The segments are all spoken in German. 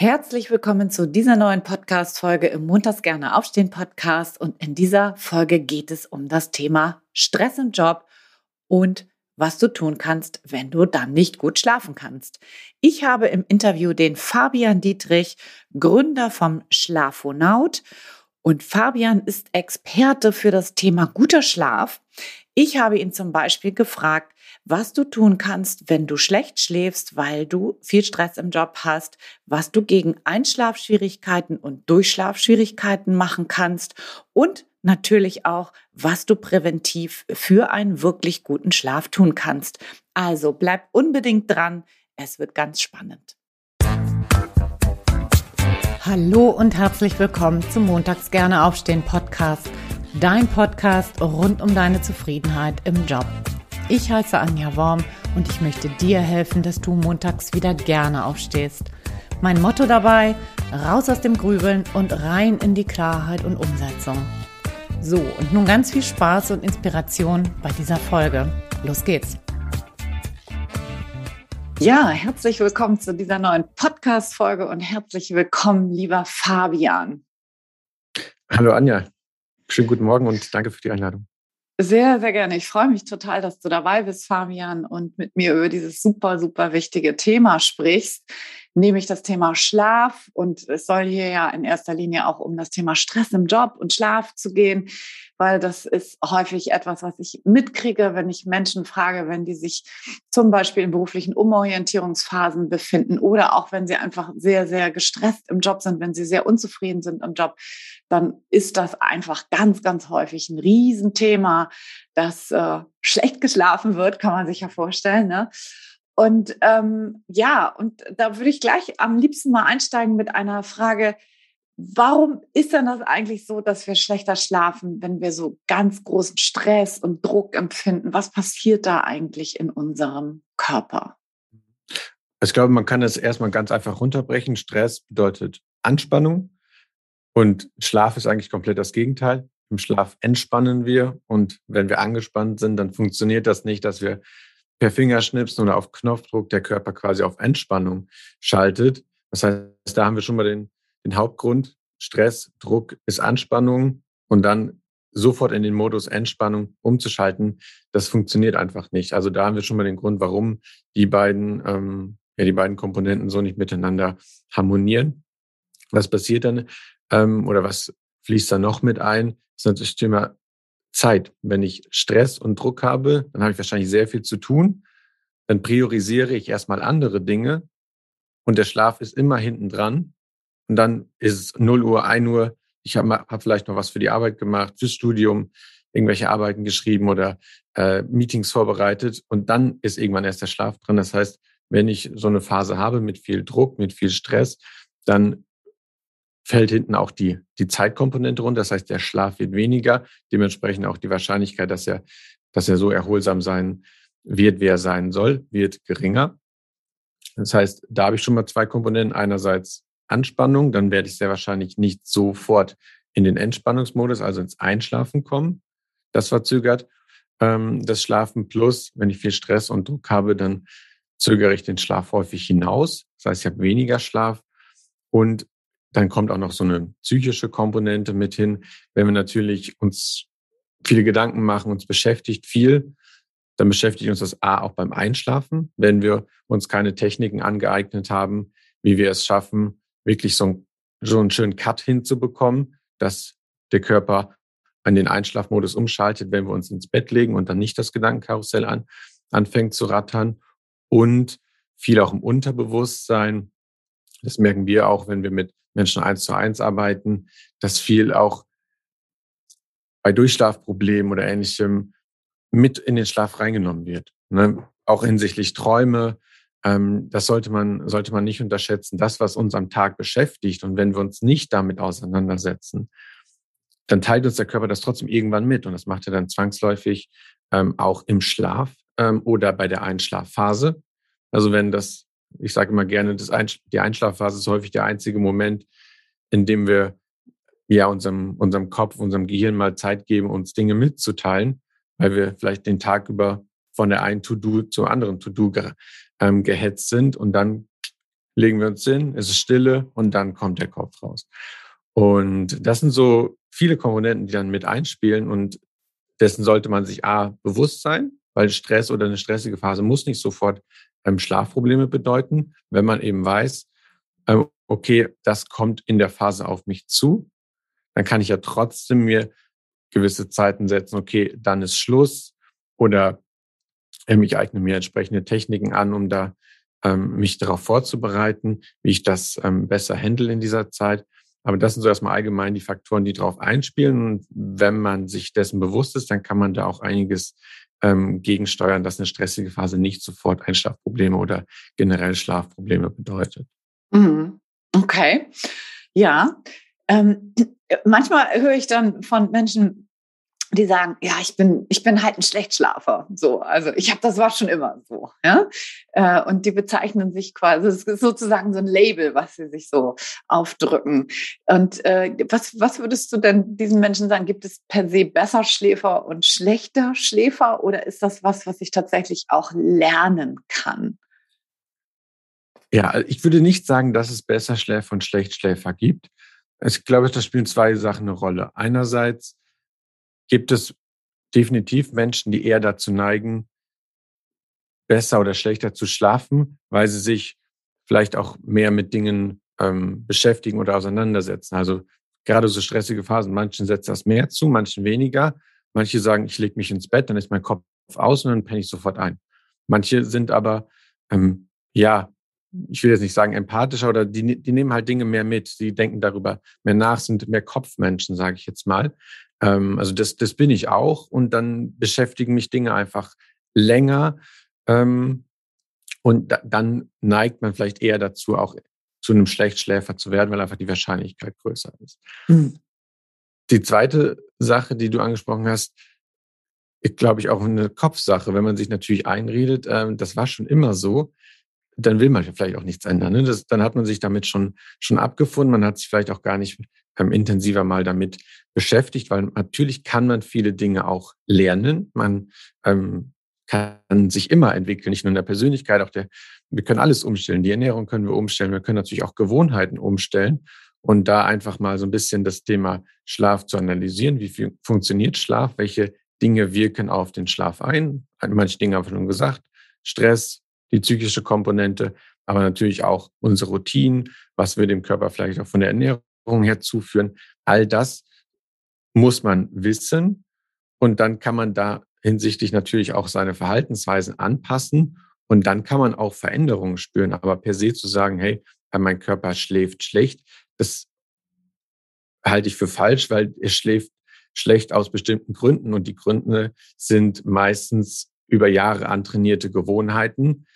Herzlich willkommen zu dieser neuen Podcast-Folge im Montags gerne aufstehen Podcast. Und in dieser Folge geht es um das Thema Stress im Job und was du tun kannst, wenn du dann nicht gut schlafen kannst. Ich habe im Interview den Fabian Dietrich, Gründer vom Schlafonaut. Und Fabian ist Experte für das Thema guter Schlaf. Ich habe ihn zum Beispiel gefragt, was du tun kannst, wenn du schlecht schläfst, weil du viel Stress im Job hast, was du gegen Einschlafschwierigkeiten und Durchschlafschwierigkeiten machen kannst und natürlich auch, was du präventiv für einen wirklich guten Schlaf tun kannst. Also bleib unbedingt dran, es wird ganz spannend. Hallo und herzlich willkommen zum Montags gerne aufstehen Podcast, dein Podcast rund um deine Zufriedenheit im Job. Ich heiße Anja Worm und ich möchte dir helfen, dass du montags wieder gerne aufstehst. Mein Motto dabei, raus aus dem Grübeln und rein in die Klarheit und Umsetzung. So, und nun ganz viel Spaß und Inspiration bei dieser Folge. Los geht's! Ja, herzlich willkommen zu dieser neuen Podcast-Folge und herzlich willkommen, lieber Fabian. Hallo Anja, schönen guten Morgen und danke für die Einladung. Sehr, sehr gerne. Ich freue mich total, dass du dabei bist, Fabian, und mit mir über dieses super, super wichtige Thema sprichst, nämlich das Thema Schlaf. Und es soll hier ja in erster Linie auch um das Thema Stress im Job und Schlaf zu gehen weil das ist häufig etwas, was ich mitkriege, wenn ich Menschen frage, wenn die sich zum Beispiel in beruflichen Umorientierungsphasen befinden oder auch wenn sie einfach sehr, sehr gestresst im Job sind, wenn sie sehr unzufrieden sind im Job, dann ist das einfach ganz, ganz häufig ein Riesenthema, dass äh, schlecht geschlafen wird, kann man sich ja vorstellen. Ne? Und ähm, ja, und da würde ich gleich am liebsten mal einsteigen mit einer Frage, Warum ist denn das eigentlich so, dass wir schlechter schlafen, wenn wir so ganz großen Stress und Druck empfinden? Was passiert da eigentlich in unserem Körper? Ich glaube, man kann das erstmal ganz einfach runterbrechen. Stress bedeutet Anspannung und Schlaf ist eigentlich komplett das Gegenteil. Im Schlaf entspannen wir und wenn wir angespannt sind, dann funktioniert das nicht, dass wir per Fingerschnipsen oder auf Knopfdruck der Körper quasi auf Entspannung schaltet. Das heißt, da haben wir schon mal den den Hauptgrund. Stress, Druck ist Anspannung und dann sofort in den Modus Entspannung umzuschalten, das funktioniert einfach nicht. Also da haben wir schon mal den Grund, warum die beiden, ähm, ja, die beiden Komponenten so nicht miteinander harmonieren. Was passiert dann ähm, oder was fließt da noch mit ein? Das ist natürlich das Thema Zeit. Wenn ich Stress und Druck habe, dann habe ich wahrscheinlich sehr viel zu tun. Dann priorisiere ich erstmal andere Dinge und der Schlaf ist immer hinten dran. Und dann ist es 0 Uhr, 1 Uhr. Ich habe hab vielleicht noch was für die Arbeit gemacht, fürs Studium, irgendwelche Arbeiten geschrieben oder äh, Meetings vorbereitet. Und dann ist irgendwann erst der Schlaf drin. Das heißt, wenn ich so eine Phase habe mit viel Druck, mit viel Stress, dann fällt hinten auch die, die Zeitkomponente runter. Das heißt, der Schlaf wird weniger. Dementsprechend auch die Wahrscheinlichkeit, dass er, dass er so erholsam sein wird, wie er sein soll, wird geringer. Das heißt, da habe ich schon mal zwei Komponenten. Einerseits Anspannung, dann werde ich sehr wahrscheinlich nicht sofort in den Entspannungsmodus, also ins Einschlafen kommen. Das verzögert ähm, das Schlafen. Plus, wenn ich viel Stress und Druck habe, dann zögere ich den Schlaf häufig hinaus. Das heißt, ich habe weniger Schlaf. Und dann kommt auch noch so eine psychische Komponente mit hin. Wenn wir natürlich uns viele Gedanken machen, uns beschäftigt viel, dann beschäftigt uns das A auch beim Einschlafen. Wenn wir uns keine Techniken angeeignet haben, wie wir es schaffen, wirklich so, ein, so einen schönen Cut hinzubekommen, dass der Körper an den Einschlafmodus umschaltet, wenn wir uns ins Bett legen und dann nicht das Gedankenkarussell an, anfängt zu rattern. Und viel auch im Unterbewusstsein. Das merken wir auch, wenn wir mit Menschen eins zu eins arbeiten, dass viel auch bei Durchschlafproblemen oder ähnlichem mit in den Schlaf reingenommen wird. Ne? Auch hinsichtlich Träume, ähm, das sollte man, sollte man nicht unterschätzen. Das, was uns am Tag beschäftigt und wenn wir uns nicht damit auseinandersetzen, dann teilt uns der Körper das trotzdem irgendwann mit und das macht er dann zwangsläufig ähm, auch im Schlaf ähm, oder bei der Einschlafphase. Also wenn das, ich sage immer gerne, Einsch die Einschlafphase ist häufig der einzige Moment, in dem wir ja unserem, unserem Kopf, unserem Gehirn mal Zeit geben, uns Dinge mitzuteilen, weil wir vielleicht den Tag über von der einen To-Do zur anderen To-Do ähm, gehetzt sind und dann legen wir uns hin, es ist Stille und dann kommt der Kopf raus. Und das sind so viele Komponenten, die dann mit einspielen und dessen sollte man sich A bewusst sein, weil Stress oder eine stressige Phase muss nicht sofort ähm, Schlafprobleme bedeuten, wenn man eben weiß, ähm, okay, das kommt in der Phase auf mich zu, dann kann ich ja trotzdem mir gewisse Zeiten setzen, okay, dann ist Schluss oder ähm, ich eigne mir entsprechende Techniken an, um da ähm, mich darauf vorzubereiten, wie ich das ähm, besser handle in dieser Zeit. Aber das sind so erstmal allgemein die Faktoren, die darauf einspielen. Und wenn man sich dessen bewusst ist, dann kann man da auch einiges ähm, gegensteuern, dass eine stressige Phase nicht sofort Einschlafprobleme oder generell Schlafprobleme bedeutet. Mhm. Okay. Ja. Ähm, manchmal höre ich dann von Menschen, die sagen, ja, ich bin, ich bin halt ein Schlechtschlafer. So, also ich habe das war schon immer so. Ja? Äh, und die bezeichnen sich quasi, es ist sozusagen so ein Label, was sie sich so aufdrücken. Und äh, was, was würdest du denn diesen Menschen sagen? Gibt es per se besser Schläfer und schlechter Schläfer oder ist das was, was ich tatsächlich auch lernen kann? Ja, ich würde nicht sagen, dass es besser Schläfer und Schlechtschläfer gibt. Ich glaube, da spielen zwei Sachen eine Rolle. Einerseits gibt es definitiv Menschen, die eher dazu neigen, besser oder schlechter zu schlafen, weil sie sich vielleicht auch mehr mit Dingen ähm, beschäftigen oder auseinandersetzen. Also gerade so stressige Phasen, manchen setzt das mehr zu, manchen weniger. Manche sagen, ich lege mich ins Bett, dann ist mein Kopf aus und dann penne ich sofort ein. Manche sind aber, ähm, ja, ich will jetzt nicht sagen empathischer oder die, die nehmen halt Dinge mehr mit, die denken darüber mehr nach, sind mehr Kopfmenschen, sage ich jetzt mal. Ähm, also das, das bin ich auch und dann beschäftigen mich Dinge einfach länger ähm, und da, dann neigt man vielleicht eher dazu, auch zu einem Schlechtschläfer zu werden, weil einfach die Wahrscheinlichkeit größer ist. Mhm. Die zweite Sache, die du angesprochen hast, ist, glaube ich, auch eine Kopfsache. Wenn man sich natürlich einredet, ähm, das war schon immer so, dann will man vielleicht auch nichts ändern. Ne? Das, dann hat man sich damit schon, schon abgefunden. Man hat sich vielleicht auch gar nicht ähm, intensiver mal damit beschäftigt, weil natürlich kann man viele Dinge auch lernen. Man ähm, kann sich immer entwickeln, nicht nur in der Persönlichkeit, auch der, wir können alles umstellen. Die Ernährung können wir umstellen. Wir können natürlich auch Gewohnheiten umstellen und da einfach mal so ein bisschen das Thema Schlaf zu analysieren. Wie viel funktioniert Schlaf? Welche Dinge wirken auf den Schlaf ein? Manche Dinge haben wir schon gesagt. Stress, die psychische Komponente, aber natürlich auch unsere Routinen, was wir dem Körper vielleicht auch von der Ernährung her zuführen. All das muss man wissen und dann kann man da hinsichtlich natürlich auch seine Verhaltensweisen anpassen und dann kann man auch Veränderungen spüren. Aber per se zu sagen, hey, mein Körper schläft schlecht, das halte ich für falsch, weil er schläft schlecht aus bestimmten Gründen und die Gründe sind meistens über Jahre antrainierte Gewohnheiten,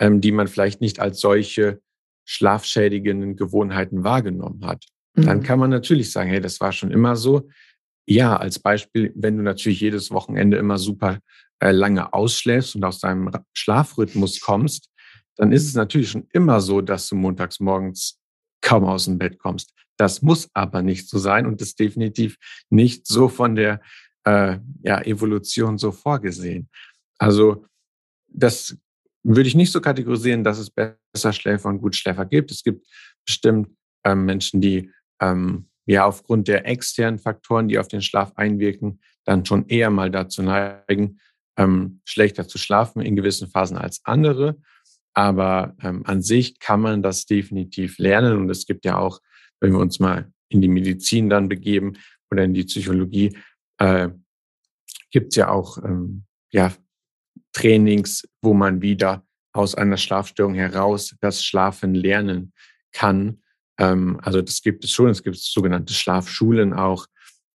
ähm, die man vielleicht nicht als solche schlafschädigenden Gewohnheiten wahrgenommen hat. Mhm. Dann kann man natürlich sagen, hey, das war schon immer so. Ja, als Beispiel, wenn du natürlich jedes Wochenende immer super äh, lange ausschläfst und aus deinem Schlafrhythmus kommst, dann ist es natürlich schon immer so, dass du montags morgens kaum aus dem Bett kommst. Das muss aber nicht so sein und ist definitiv nicht so von der äh, ja, Evolution so vorgesehen. Also das würde ich nicht so kategorisieren, dass es besser Schläfer und Gutschläfer gibt. Es gibt bestimmt ähm, Menschen, die ähm, ja aufgrund der externen Faktoren, die auf den Schlaf einwirken, dann schon eher mal dazu neigen, ähm, schlechter zu schlafen in gewissen Phasen als andere. Aber ähm, an sich kann man das definitiv lernen. Und es gibt ja auch, wenn wir uns mal in die Medizin dann begeben oder in die Psychologie, äh, gibt es ja auch ähm, ja, Trainings, wo man wieder aus einer Schlafstörung heraus das Schlafen lernen kann. Ähm, also das gibt es schon. Es gibt sogenannte Schlafschulen auch.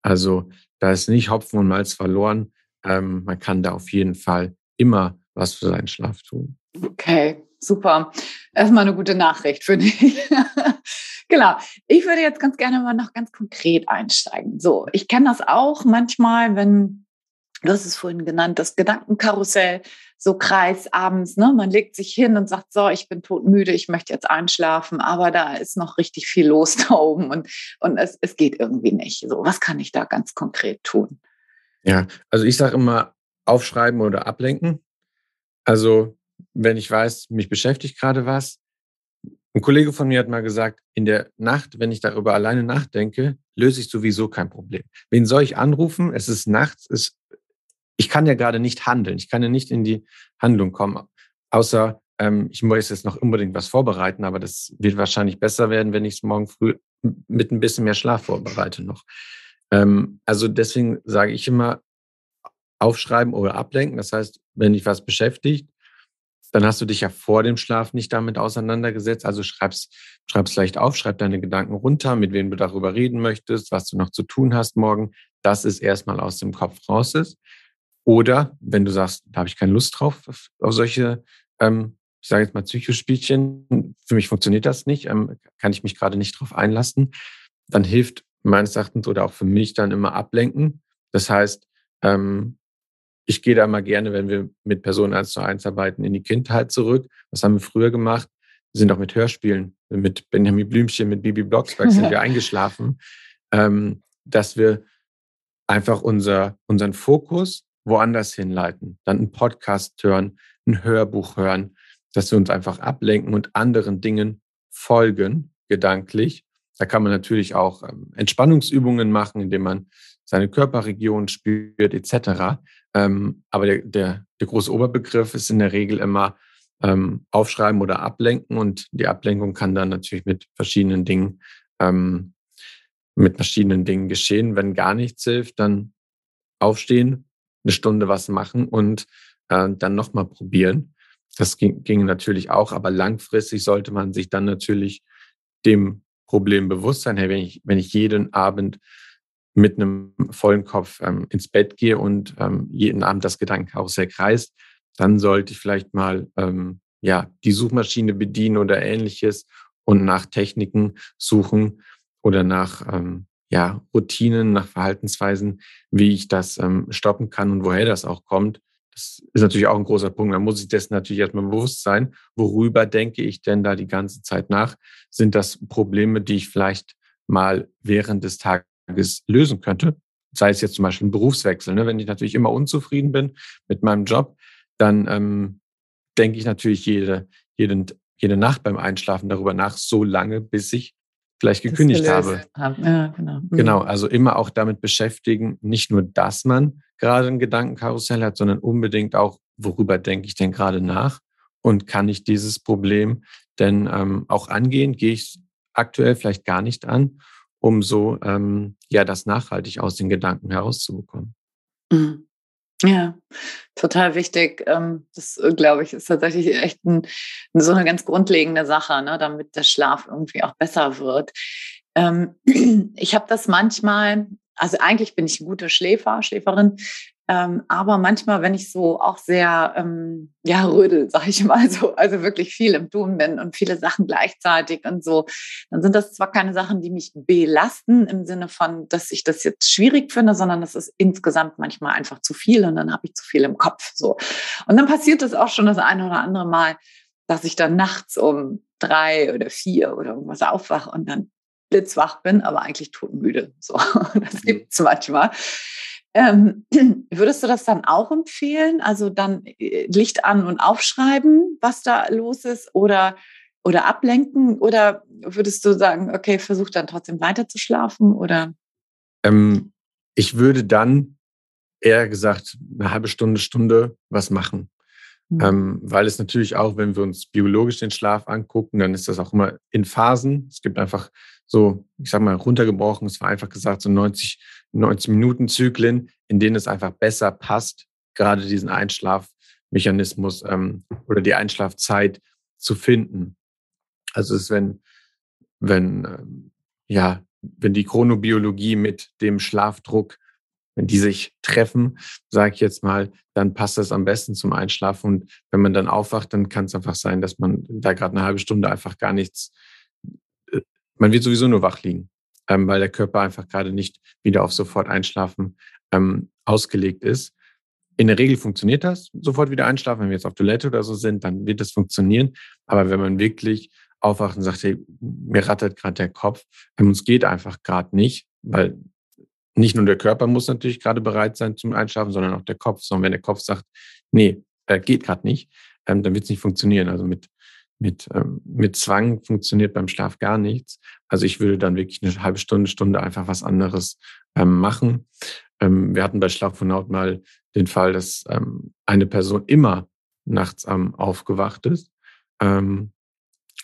Also da ist nicht Hopfen und Malz verloren. Ähm, man kann da auf jeden Fall immer was für seinen Schlaf tun. Okay, super. Erstmal eine gute Nachricht für dich. genau. Ich würde jetzt ganz gerne mal noch ganz konkret einsteigen. So, ich kenne das auch manchmal, wenn du hast es vorhin genannt, das Gedankenkarussell, so Kreis abends, ne? Man legt sich hin und sagt, so, ich bin todmüde, ich möchte jetzt einschlafen, aber da ist noch richtig viel los da oben und, und es, es geht irgendwie nicht. So, was kann ich da ganz konkret tun? Ja, also ich sage immer, aufschreiben oder ablenken. Also, wenn ich weiß, mich beschäftigt gerade was, Ein Kollege von mir hat mal gesagt, in der Nacht, wenn ich darüber alleine nachdenke, löse ich sowieso kein Problem. Wen soll ich anrufen? Es ist nachts, es, ich kann ja gerade nicht handeln. Ich kann ja nicht in die Handlung kommen, außer ähm, ich muss jetzt noch unbedingt was vorbereiten, aber das wird wahrscheinlich besser werden, wenn ich es morgen früh mit ein bisschen mehr Schlaf vorbereite noch. Ähm, also deswegen sage ich immer, aufschreiben oder ablenken. Das heißt, wenn dich was beschäftigt, dann hast du dich ja vor dem Schlaf nicht damit auseinandergesetzt. Also schreib's, schreib's leicht auf, schreib deine Gedanken runter, mit wem du darüber reden möchtest, was du noch zu tun hast morgen, dass es erstmal aus dem Kopf raus ist. Oder wenn du sagst, da habe ich keine Lust drauf, auf solche, ähm, ich sage jetzt mal Psychospielchen, für mich funktioniert das nicht, ähm, kann ich mich gerade nicht drauf einlassen, dann hilft meines Erachtens oder auch für mich dann immer ablenken. Das heißt, ähm, ich gehe da mal gerne, wenn wir mit Personen eins zu eins arbeiten, in die Kindheit zurück. Was haben wir früher gemacht? Wir sind auch mit Hörspielen, mit Benjamin Blümchen, mit Bibi Blocksberg sind wir eingeschlafen, ähm, dass wir einfach unser, unseren Fokus woanders hinleiten. Dann einen Podcast hören, ein Hörbuch hören, dass wir uns einfach ablenken und anderen Dingen folgen, gedanklich. Da kann man natürlich auch ähm, Entspannungsübungen machen, indem man seine Körperregion spürt, etc. Ähm, aber der, der, der große Oberbegriff ist in der Regel immer ähm, aufschreiben oder ablenken und die Ablenkung kann dann natürlich mit verschiedenen Dingen mit verschiedenen Dingen geschehen. Wenn gar nichts hilft, dann aufstehen, eine Stunde was machen und äh, dann nochmal probieren. Das ging, ging natürlich auch, aber langfristig sollte man sich dann natürlich dem Problem bewusst sein. Hey, wenn ich, wenn ich jeden Abend mit einem vollen Kopf ähm, ins Bett gehe und ähm, jeden Abend das Gedankenkarussell kreist, dann sollte ich vielleicht mal ähm, ja die Suchmaschine bedienen oder ähnliches und nach Techniken suchen oder nach ähm, ja Routinen, nach Verhaltensweisen, wie ich das ähm, stoppen kann und woher das auch kommt. Das ist natürlich auch ein großer Punkt. Da muss ich dessen natürlich erstmal bewusst sein. Worüber denke ich denn da die ganze Zeit nach? Sind das Probleme, die ich vielleicht mal während des Tages lösen könnte. Sei es jetzt zum Beispiel ein Berufswechsel. Ne? Wenn ich natürlich immer unzufrieden bin mit meinem Job, dann ähm, denke ich natürlich jede, jede, jede Nacht beim Einschlafen darüber nach, so lange, bis ich vielleicht gekündigt habe. Ja, genau. Mhm. genau, also immer auch damit beschäftigen, nicht nur, dass man gerade ein Gedankenkarussell hat, sondern unbedingt auch, worüber denke ich denn gerade nach und kann ich dieses Problem denn ähm, auch angehen? Gehe ich aktuell vielleicht gar nicht an um so ähm, ja das nachhaltig aus den Gedanken herauszubekommen. Mhm. Ja, total wichtig. Ähm, das, äh, glaube ich, ist tatsächlich echt ein, so eine ganz grundlegende Sache, ne, damit der Schlaf irgendwie auch besser wird. Ähm, ich habe das manchmal, also eigentlich bin ich ein guter Schläfer, Schläferin, ähm, aber manchmal, wenn ich so auch sehr, ähm, ja, rödel, sag ich mal so, also wirklich viel im Tun bin und viele Sachen gleichzeitig und so, dann sind das zwar keine Sachen, die mich belasten im Sinne von, dass ich das jetzt schwierig finde, sondern das ist insgesamt manchmal einfach zu viel und dann habe ich zu viel im Kopf, so. Und dann passiert es auch schon das eine oder andere Mal, dass ich dann nachts um drei oder vier oder irgendwas aufwache und dann blitzwach bin, aber eigentlich totenmüde. So, das mhm. gibt es manchmal. Ähm, würdest du das dann auch empfehlen? Also dann äh, Licht an und aufschreiben, was da los ist oder, oder ablenken? Oder würdest du sagen, okay, versuch dann trotzdem weiter zu schlafen? Oder? Ähm, ich würde dann eher gesagt eine halbe Stunde, Stunde was machen. Mhm. Ähm, weil es natürlich auch, wenn wir uns biologisch den Schlaf angucken, dann ist das auch immer in Phasen. Es gibt einfach so, ich sag mal, runtergebrochen, es war einfach gesagt, so 90, 90 Minuten Zyklen, in denen es einfach besser passt, gerade diesen Einschlafmechanismus ähm, oder die Einschlafzeit zu finden. Also es ist, wenn, wenn, ähm, ja, wenn die Chronobiologie mit dem Schlafdruck, wenn die sich treffen, sage ich jetzt mal, dann passt das am besten zum Einschlafen. Und wenn man dann aufwacht, dann kann es einfach sein, dass man da gerade eine halbe Stunde einfach gar nichts man wird sowieso nur wach liegen, ähm, weil der Körper einfach gerade nicht wieder auf sofort einschlafen ähm, ausgelegt ist. In der Regel funktioniert das, sofort wieder einschlafen. Wenn wir jetzt auf Toilette oder so sind, dann wird das funktionieren. Aber wenn man wirklich aufwacht und sagt, hey, mir rattert gerade der Kopf, ähm, uns geht einfach gerade nicht, weil nicht nur der Körper muss natürlich gerade bereit sein zum Einschlafen, sondern auch der Kopf. Sondern wenn der Kopf sagt, nee, äh, geht gerade nicht, ähm, dann wird es nicht funktionieren. Also mit mit, ähm, mit Zwang funktioniert beim Schlaf gar nichts. Also ich würde dann wirklich eine halbe Stunde, Stunde einfach was anderes ähm, machen. Ähm, wir hatten bei Schlaf von Haut mal den Fall, dass ähm, eine Person immer nachts ähm, aufgewacht ist ähm,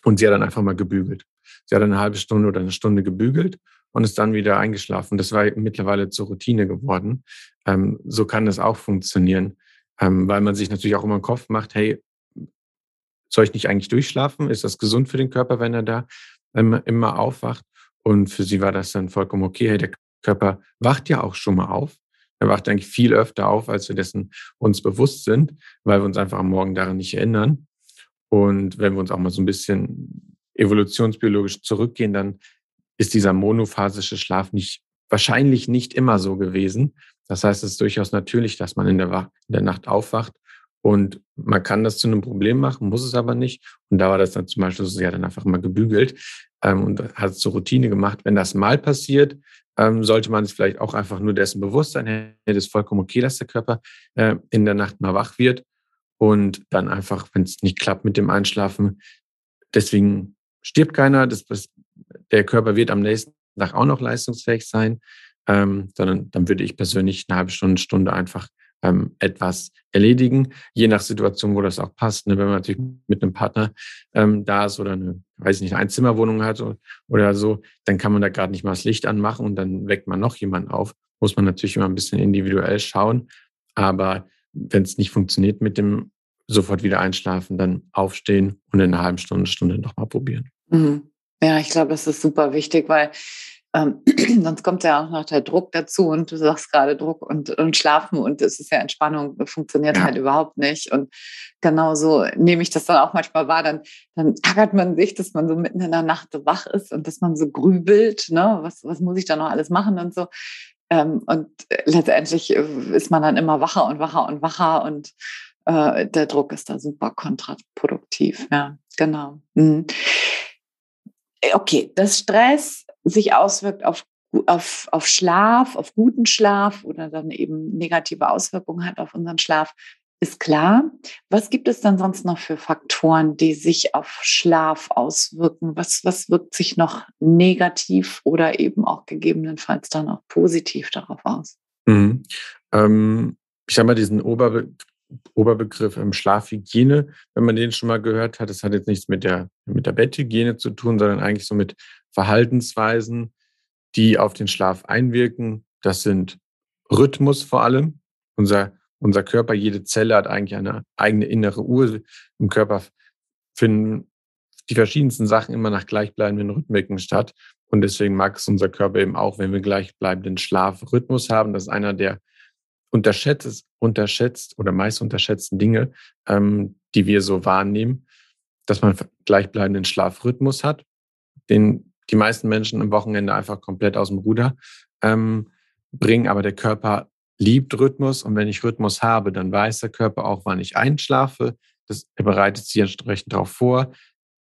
und sie hat dann einfach mal gebügelt. Sie hat eine halbe Stunde oder eine Stunde gebügelt und ist dann wieder eingeschlafen. Das war mittlerweile zur Routine geworden. Ähm, so kann es auch funktionieren, ähm, weil man sich natürlich auch immer im Kopf macht, hey, soll ich nicht eigentlich durchschlafen? Ist das gesund für den Körper, wenn er da ähm, immer aufwacht? Und für sie war das dann vollkommen okay. Hey, der Körper wacht ja auch schon mal auf. Er wacht eigentlich viel öfter auf, als wir dessen uns bewusst sind, weil wir uns einfach am Morgen daran nicht erinnern. Und wenn wir uns auch mal so ein bisschen evolutionsbiologisch zurückgehen, dann ist dieser monophasische Schlaf nicht, wahrscheinlich nicht immer so gewesen. Das heißt, es ist durchaus natürlich, dass man in der, in der Nacht aufwacht und man kann das zu einem Problem machen, muss es aber nicht. Und da war das dann zum Beispiel so, hat dann einfach mal gebügelt ähm, und hat es zur Routine gemacht. Wenn das mal passiert, ähm, sollte man es vielleicht auch einfach nur dessen bewusst sein. Das ist vollkommen okay, dass der Körper äh, in der Nacht mal wach wird und dann einfach, wenn es nicht klappt mit dem Einschlafen, deswegen stirbt keiner. Das, der Körper wird am nächsten Tag auch noch leistungsfähig sein, ähm, sondern dann würde ich persönlich eine halbe Stunde, Stunde einfach ähm, etwas erledigen, je nach Situation, wo das auch passt. Ne? Wenn man natürlich mit einem Partner ähm, da ist oder eine, weiß ich nicht, eine Einzimmerwohnung hat oder, oder so, dann kann man da gerade nicht mal das Licht anmachen und dann weckt man noch jemanden auf. Muss man natürlich immer ein bisschen individuell schauen. Aber wenn es nicht funktioniert mit dem sofort wieder einschlafen, dann aufstehen und in einer halben Stunde, Stunde nochmal probieren. Mhm. Ja, ich glaube, das ist super wichtig, weil ähm, sonst kommt ja auch noch der Druck dazu und du sagst gerade Druck und, und Schlafen und es ist ja Entspannung, funktioniert ja. halt überhaupt nicht. Und genauso nehme ich das dann auch manchmal wahr, dann, dann ärgert man sich, dass man so mitten in der Nacht so wach ist und dass man so grübelt, ne? was, was muss ich da noch alles machen und so. Ähm, und letztendlich äh, ist man dann immer wacher und wacher und wacher und äh, der Druck ist da super kontraproduktiv. Ja, genau. Mhm. Okay, das Stress sich auswirkt auf, auf, auf Schlaf, auf guten Schlaf oder dann eben negative Auswirkungen hat auf unseren Schlaf, ist klar. Was gibt es dann sonst noch für Faktoren, die sich auf Schlaf auswirken? Was, was wirkt sich noch negativ oder eben auch gegebenenfalls dann auch positiv darauf aus? Mhm. Ähm, ich habe mal diesen Oberbe Oberbegriff ähm, Schlafhygiene, wenn man den schon mal gehört hat. Das hat jetzt nichts mit der, mit der Betthygiene zu tun, sondern eigentlich so mit Verhaltensweisen, die auf den Schlaf einwirken. Das sind Rhythmus vor allem. Unser, unser Körper, jede Zelle hat eigentlich eine eigene innere Uhr. Im Körper finden die verschiedensten Sachen immer nach gleichbleibenden Rhythmiken statt. Und deswegen mag es unser Körper eben auch, wenn wir gleichbleibenden Schlafrhythmus haben. Das ist einer der unterschätzt, unterschätzt oder meist unterschätzten Dinge, ähm, die wir so wahrnehmen, dass man gleichbleibenden Schlafrhythmus hat, den die meisten Menschen am Wochenende einfach komplett aus dem Ruder ähm, bringen. Aber der Körper liebt Rhythmus und wenn ich Rhythmus habe, dann weiß der Körper auch, wann ich einschlafe. Das, er bereitet sich entsprechend darauf vor.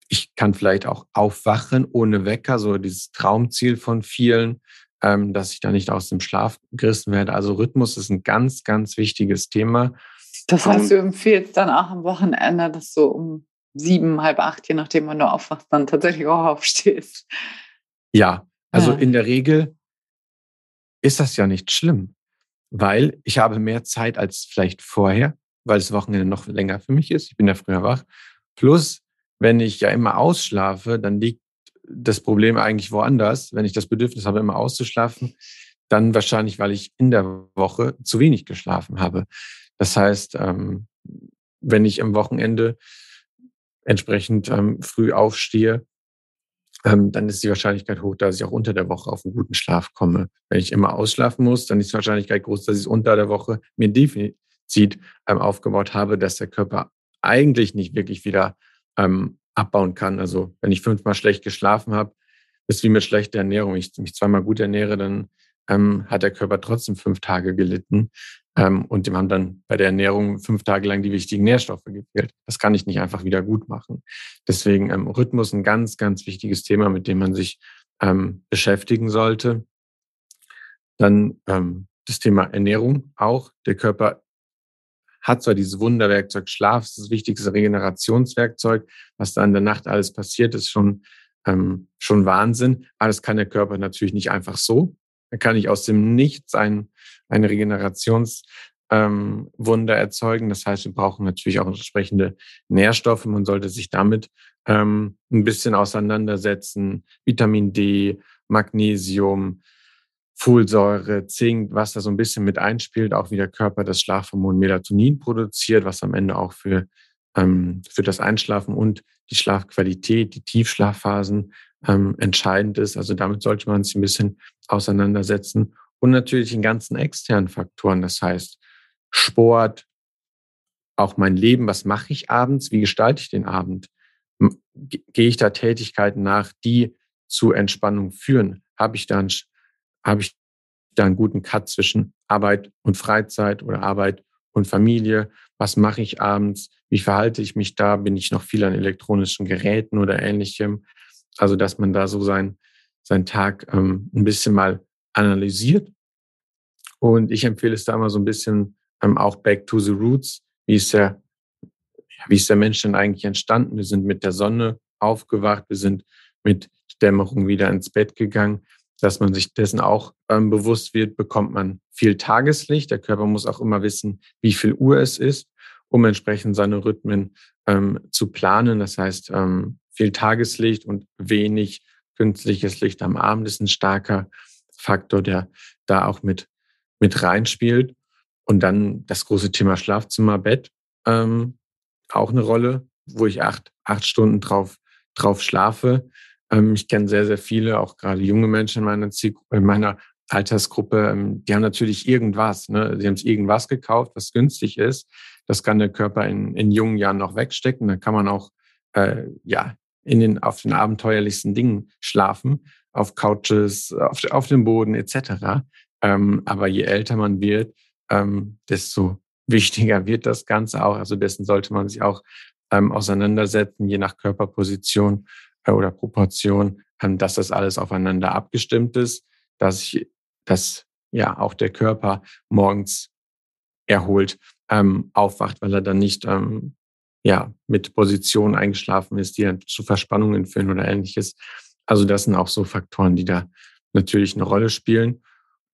Ich kann vielleicht auch aufwachen ohne Wecker, so dieses Traumziel von vielen, ähm, dass ich da nicht aus dem Schlaf gerissen werde. Also Rhythmus ist ein ganz, ganz wichtiges Thema. Das heißt, du empfiehlst dann auch am Wochenende, dass du um sieben, halb acht, je nachdem, wann du aufwachst, dann tatsächlich auch aufstehst. Ja, also ja. in der Regel ist das ja nicht schlimm, weil ich habe mehr Zeit als vielleicht vorher, weil das Wochenende noch länger für mich ist. Ich bin ja früher wach. Plus, wenn ich ja immer ausschlafe, dann liegt das Problem eigentlich woanders. Wenn ich das Bedürfnis habe, immer auszuschlafen, dann wahrscheinlich, weil ich in der Woche zu wenig geschlafen habe. Das heißt, ähm, wenn ich am Wochenende entsprechend ähm, früh aufstehe, ähm, dann ist die Wahrscheinlichkeit hoch, dass ich auch unter der Woche auf einen guten Schlaf komme. Wenn ich immer ausschlafen muss, dann ist die Wahrscheinlichkeit groß, dass ich unter der Woche mir ein Defizit aufgebaut habe, dass der Körper eigentlich nicht wirklich wieder abbauen kann. Also wenn ich fünfmal schlecht geschlafen habe, ist wie mit schlechter Ernährung. Ich mich zweimal gut ernähre, dann ähm, hat der Körper trotzdem fünf Tage gelitten. Ähm, und dem haben dann bei der Ernährung fünf Tage lang die wichtigen Nährstoffe gefehlt. Das kann ich nicht einfach wieder gut machen. Deswegen ähm, Rhythmus ein ganz, ganz wichtiges Thema, mit dem man sich ähm, beschäftigen sollte. Dann ähm, das Thema Ernährung auch. Der Körper hat zwar dieses Wunderwerkzeug Schlaf, das, das wichtigste Regenerationswerkzeug, was da in der Nacht alles passiert, ist schon, ähm, schon Wahnsinn. Aber das kann der Körper natürlich nicht einfach so. Er kann nicht aus dem Nichts ein, ein Regenerationswunder ähm, erzeugen. Das heißt, wir brauchen natürlich auch entsprechende Nährstoffe. Man sollte sich damit ähm, ein bisschen auseinandersetzen. Vitamin D, Magnesium, Folsäure, Zink, was da so ein bisschen mit einspielt, auch wie der Körper das Schlafhormon Melatonin produziert, was am Ende auch für, ähm, für das Einschlafen und die Schlafqualität, die Tiefschlafphasen ähm, entscheidend ist. Also damit sollte man sich ein bisschen auseinandersetzen. Und natürlich den ganzen externen Faktoren, das heißt Sport, auch mein Leben, was mache ich abends, wie gestalte ich den Abend? Gehe ich da Tätigkeiten nach, die zu Entspannung führen? Habe ich dann habe ich da einen guten Cut zwischen Arbeit und Freizeit oder Arbeit und Familie? Was mache ich abends? Wie verhalte ich mich da? Bin ich noch viel an elektronischen Geräten oder ähnlichem? Also, dass man da so sein, seinen Tag ähm, ein bisschen mal analysiert. Und ich empfehle es da mal so ein bisschen ähm, auch back to the roots. Wie ist der, wie ist der Mensch denn eigentlich entstanden? Wir sind mit der Sonne aufgewacht. Wir sind mit Dämmerung wieder ins Bett gegangen dass man sich dessen auch ähm, bewusst wird, bekommt man viel Tageslicht. Der Körper muss auch immer wissen, wie viel Uhr es ist, um entsprechend seine Rhythmen ähm, zu planen. Das heißt, ähm, viel Tageslicht und wenig künstliches Licht am Abend ist ein starker Faktor, der da auch mit, mit reinspielt. Und dann das große Thema Schlafzimmer, Bett, ähm, auch eine Rolle, wo ich acht, acht Stunden drauf, drauf schlafe. Ähm, ich kenne sehr, sehr viele, auch gerade junge Menschen in meiner, in meiner Altersgruppe, ähm, die haben natürlich irgendwas. Ne? Sie haben es irgendwas gekauft, was günstig ist. Das kann der Körper in, in jungen Jahren noch wegstecken. Da kann man auch äh, ja, in den, auf den abenteuerlichsten Dingen schlafen, auf Couches, auf, auf dem Boden etc. Ähm, aber je älter man wird, ähm, desto wichtiger wird das Ganze auch. Also dessen sollte man sich auch ähm, auseinandersetzen, je nach Körperposition äh, oder Proportion, ähm, dass das alles aufeinander abgestimmt ist, dass ich, dass ja auch der Körper morgens erholt ähm, aufwacht, weil er dann nicht ähm, ja mit Positionen eingeschlafen ist, die dann zu Verspannungen führen oder ähnliches. Also das sind auch so Faktoren, die da natürlich eine Rolle spielen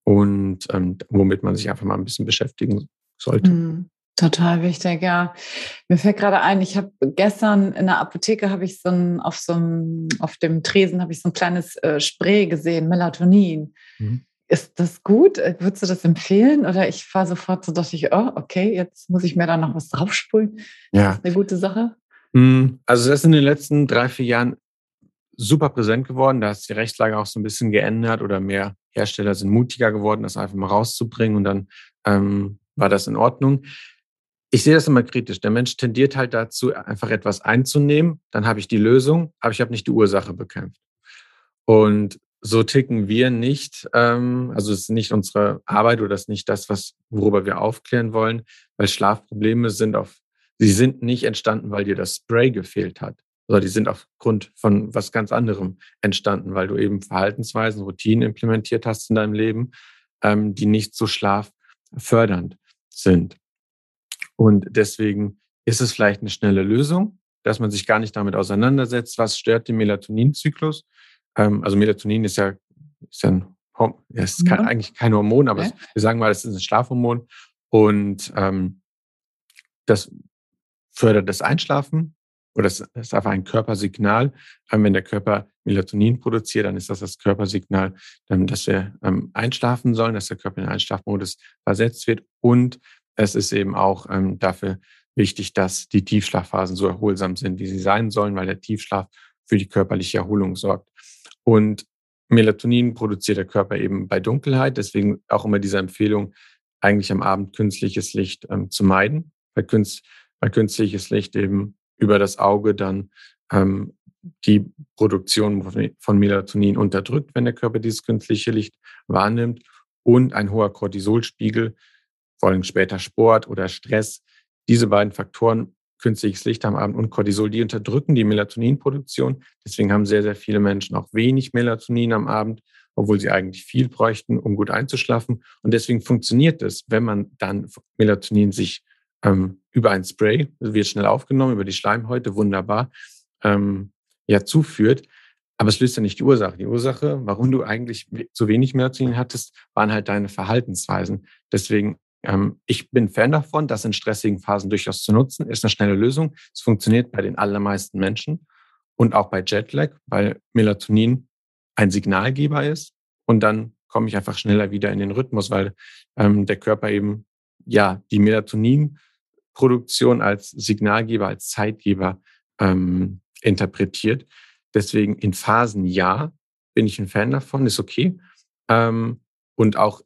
und ähm, womit man sich einfach mal ein bisschen beschäftigen sollte. Mhm. Total wichtig, ja. Mir fällt gerade ein, ich habe gestern in der Apotheke habe ich so ein, auf so einem, auf dem Tresen habe ich so ein kleines äh, Spray gesehen, Melatonin. Mhm. Ist das gut? Äh, würdest du das empfehlen? Oder ich fahre sofort so, dachte ich, oh, okay, jetzt muss ich mir da noch was draufspulen. Ja. Das ist eine gute Sache. Mhm. Also das ist in den letzten drei, vier Jahren super präsent geworden. Da ist die Rechtslage auch so ein bisschen geändert oder mehr Hersteller sind mutiger geworden, das einfach mal rauszubringen und dann ähm, war das in Ordnung ich sehe das immer kritisch. Der Mensch tendiert halt dazu, einfach etwas einzunehmen. Dann habe ich die Lösung, aber ich habe nicht die Ursache bekämpft. Und so ticken wir nicht. Ähm, also es ist nicht unsere Arbeit oder das ist nicht das, was, worüber wir aufklären wollen, weil Schlafprobleme sind auf, sie sind nicht entstanden, weil dir das Spray gefehlt hat, sondern die sind aufgrund von was ganz anderem entstanden, weil du eben Verhaltensweisen, Routinen implementiert hast in deinem Leben, ähm, die nicht so schlaffördernd sind. Und deswegen ist es vielleicht eine schnelle Lösung, dass man sich gar nicht damit auseinandersetzt, was stört den Melatoninzyklus. Ähm, also Melatonin ist ja, ist ja ein, es ist kein, eigentlich kein Hormon, aber okay. es, wir sagen mal, es ist ein Schlafhormon und ähm, das fördert das Einschlafen oder es ist einfach ein Körpersignal. Ähm, wenn der Körper Melatonin produziert, dann ist das das Körpersignal, ähm, dass wir ähm, einschlafen sollen, dass der Körper in den Einschlafmodus versetzt wird und es ist eben auch ähm, dafür wichtig, dass die Tiefschlafphasen so erholsam sind, wie sie sein sollen, weil der Tiefschlaf für die körperliche Erholung sorgt. Und Melatonin produziert der Körper eben bei Dunkelheit. Deswegen auch immer diese Empfehlung, eigentlich am Abend künstliches Licht ähm, zu meiden, weil, künst, weil künstliches Licht eben über das Auge dann ähm, die Produktion von Melatonin unterdrückt, wenn der Körper dieses künstliche Licht wahrnimmt. Und ein hoher Cortisolspiegel vor allem später Sport oder Stress. Diese beiden Faktoren, künstliches Licht am Abend und Cortisol, die unterdrücken die Melatoninproduktion. Deswegen haben sehr, sehr viele Menschen auch wenig Melatonin am Abend, obwohl sie eigentlich viel bräuchten, um gut einzuschlafen. Und deswegen funktioniert es, wenn man dann Melatonin sich ähm, über ein Spray, wird schnell aufgenommen, über die Schleimhäute, wunderbar, ähm, ja, zuführt. Aber es löst ja nicht die Ursache. Die Ursache, warum du eigentlich zu wenig Melatonin hattest, waren halt deine Verhaltensweisen. Deswegen, ich bin Fan davon, das in stressigen Phasen durchaus zu nutzen. Ist eine schnelle Lösung. Es funktioniert bei den allermeisten Menschen und auch bei Jetlag, weil Melatonin ein Signalgeber ist. Und dann komme ich einfach schneller wieder in den Rhythmus, weil ähm, der Körper eben ja die Melatoninproduktion als Signalgeber, als Zeitgeber ähm, interpretiert. Deswegen in Phasen ja, bin ich ein Fan davon, ist okay. Ähm, und auch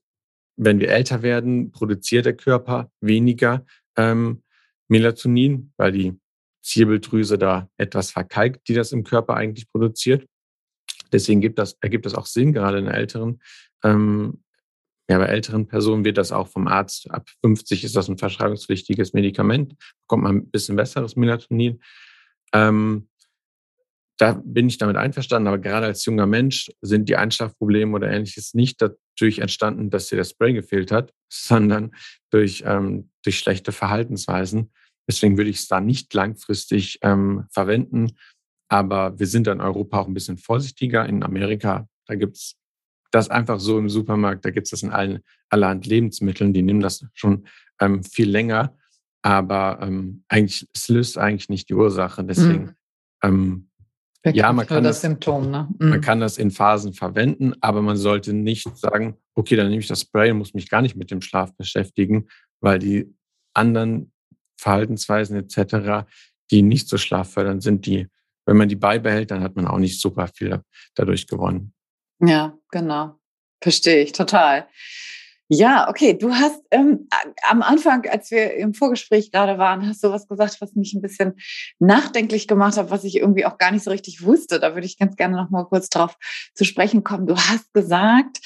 wenn wir älter werden, produziert der Körper weniger ähm, Melatonin, weil die Zirbeldrüse da etwas verkalkt, die das im Körper eigentlich produziert. Deswegen gibt das, ergibt das auch Sinn, gerade in älteren, ähm, ja, bei älteren Personen wird das auch vom Arzt, ab 50 ist das ein verschreibungspflichtiges Medikament, bekommt man ein bisschen besseres Melatonin. Ähm, da bin ich damit einverstanden, aber gerade als junger Mensch sind die Einschlafprobleme oder ähnliches nicht dadurch entstanden, dass dir das Spray gefehlt hat, sondern durch, ähm, durch schlechte Verhaltensweisen. Deswegen würde ich es da nicht langfristig ähm, verwenden. Aber wir sind in Europa auch ein bisschen vorsichtiger. In Amerika, da gibt es das einfach so im Supermarkt, da gibt es das in allen allerhand Lebensmitteln, die nehmen das schon ähm, viel länger. Aber ähm, eigentlich, es löst eigentlich nicht die Ursache. Deswegen mhm. ähm, ja, man kann das, Symptom, ne? mhm. man kann das in Phasen verwenden, aber man sollte nicht sagen, okay, dann nehme ich das Spray und muss mich gar nicht mit dem Schlaf beschäftigen, weil die anderen Verhaltensweisen etc., die nicht so schlaffördernd sind, die, wenn man die beibehält, dann hat man auch nicht super viel dadurch gewonnen. Ja, genau. Verstehe ich total. Ja, okay. Du hast ähm, am Anfang, als wir im Vorgespräch gerade waren, hast du was gesagt, was mich ein bisschen nachdenklich gemacht hat, was ich irgendwie auch gar nicht so richtig wusste. Da würde ich ganz gerne noch mal kurz drauf zu sprechen kommen. Du hast gesagt,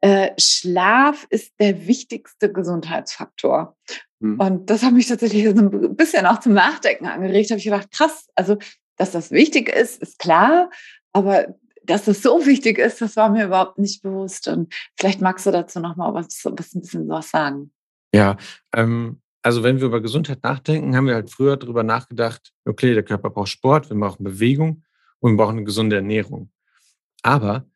äh, Schlaf ist der wichtigste Gesundheitsfaktor. Hm. Und das hat mich tatsächlich so ein bisschen auch zum Nachdenken angeregt. Habe ich gedacht, krass, also dass das wichtig ist, ist klar, aber dass das so wichtig ist, das war mir überhaupt nicht bewusst. Und vielleicht magst du dazu nochmal was, was ein bisschen was sagen. Ja, ähm, also wenn wir über Gesundheit nachdenken, haben wir halt früher darüber nachgedacht, okay, der Körper braucht Sport, wir brauchen Bewegung und wir brauchen eine gesunde Ernährung. Aber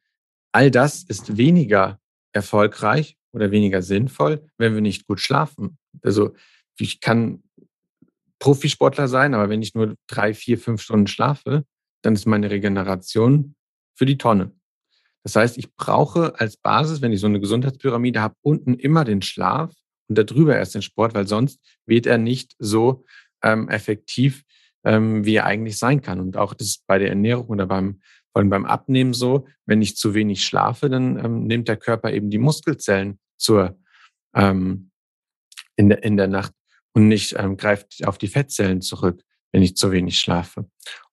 all das ist weniger erfolgreich oder weniger sinnvoll, wenn wir nicht gut schlafen. Also ich kann Profisportler sein, aber wenn ich nur drei, vier, fünf Stunden schlafe, dann ist meine Regeneration für die Tonne. Das heißt, ich brauche als Basis, wenn ich so eine Gesundheitspyramide habe, unten immer den Schlaf und darüber erst den Sport, weil sonst wird er nicht so ähm, effektiv, ähm, wie er eigentlich sein kann. Und auch das ist bei der Ernährung oder beim, vor allem beim Abnehmen so, wenn ich zu wenig schlafe, dann ähm, nimmt der Körper eben die Muskelzellen zur, ähm, in, der, in der Nacht und nicht ähm, greift auf die Fettzellen zurück, wenn ich zu wenig schlafe.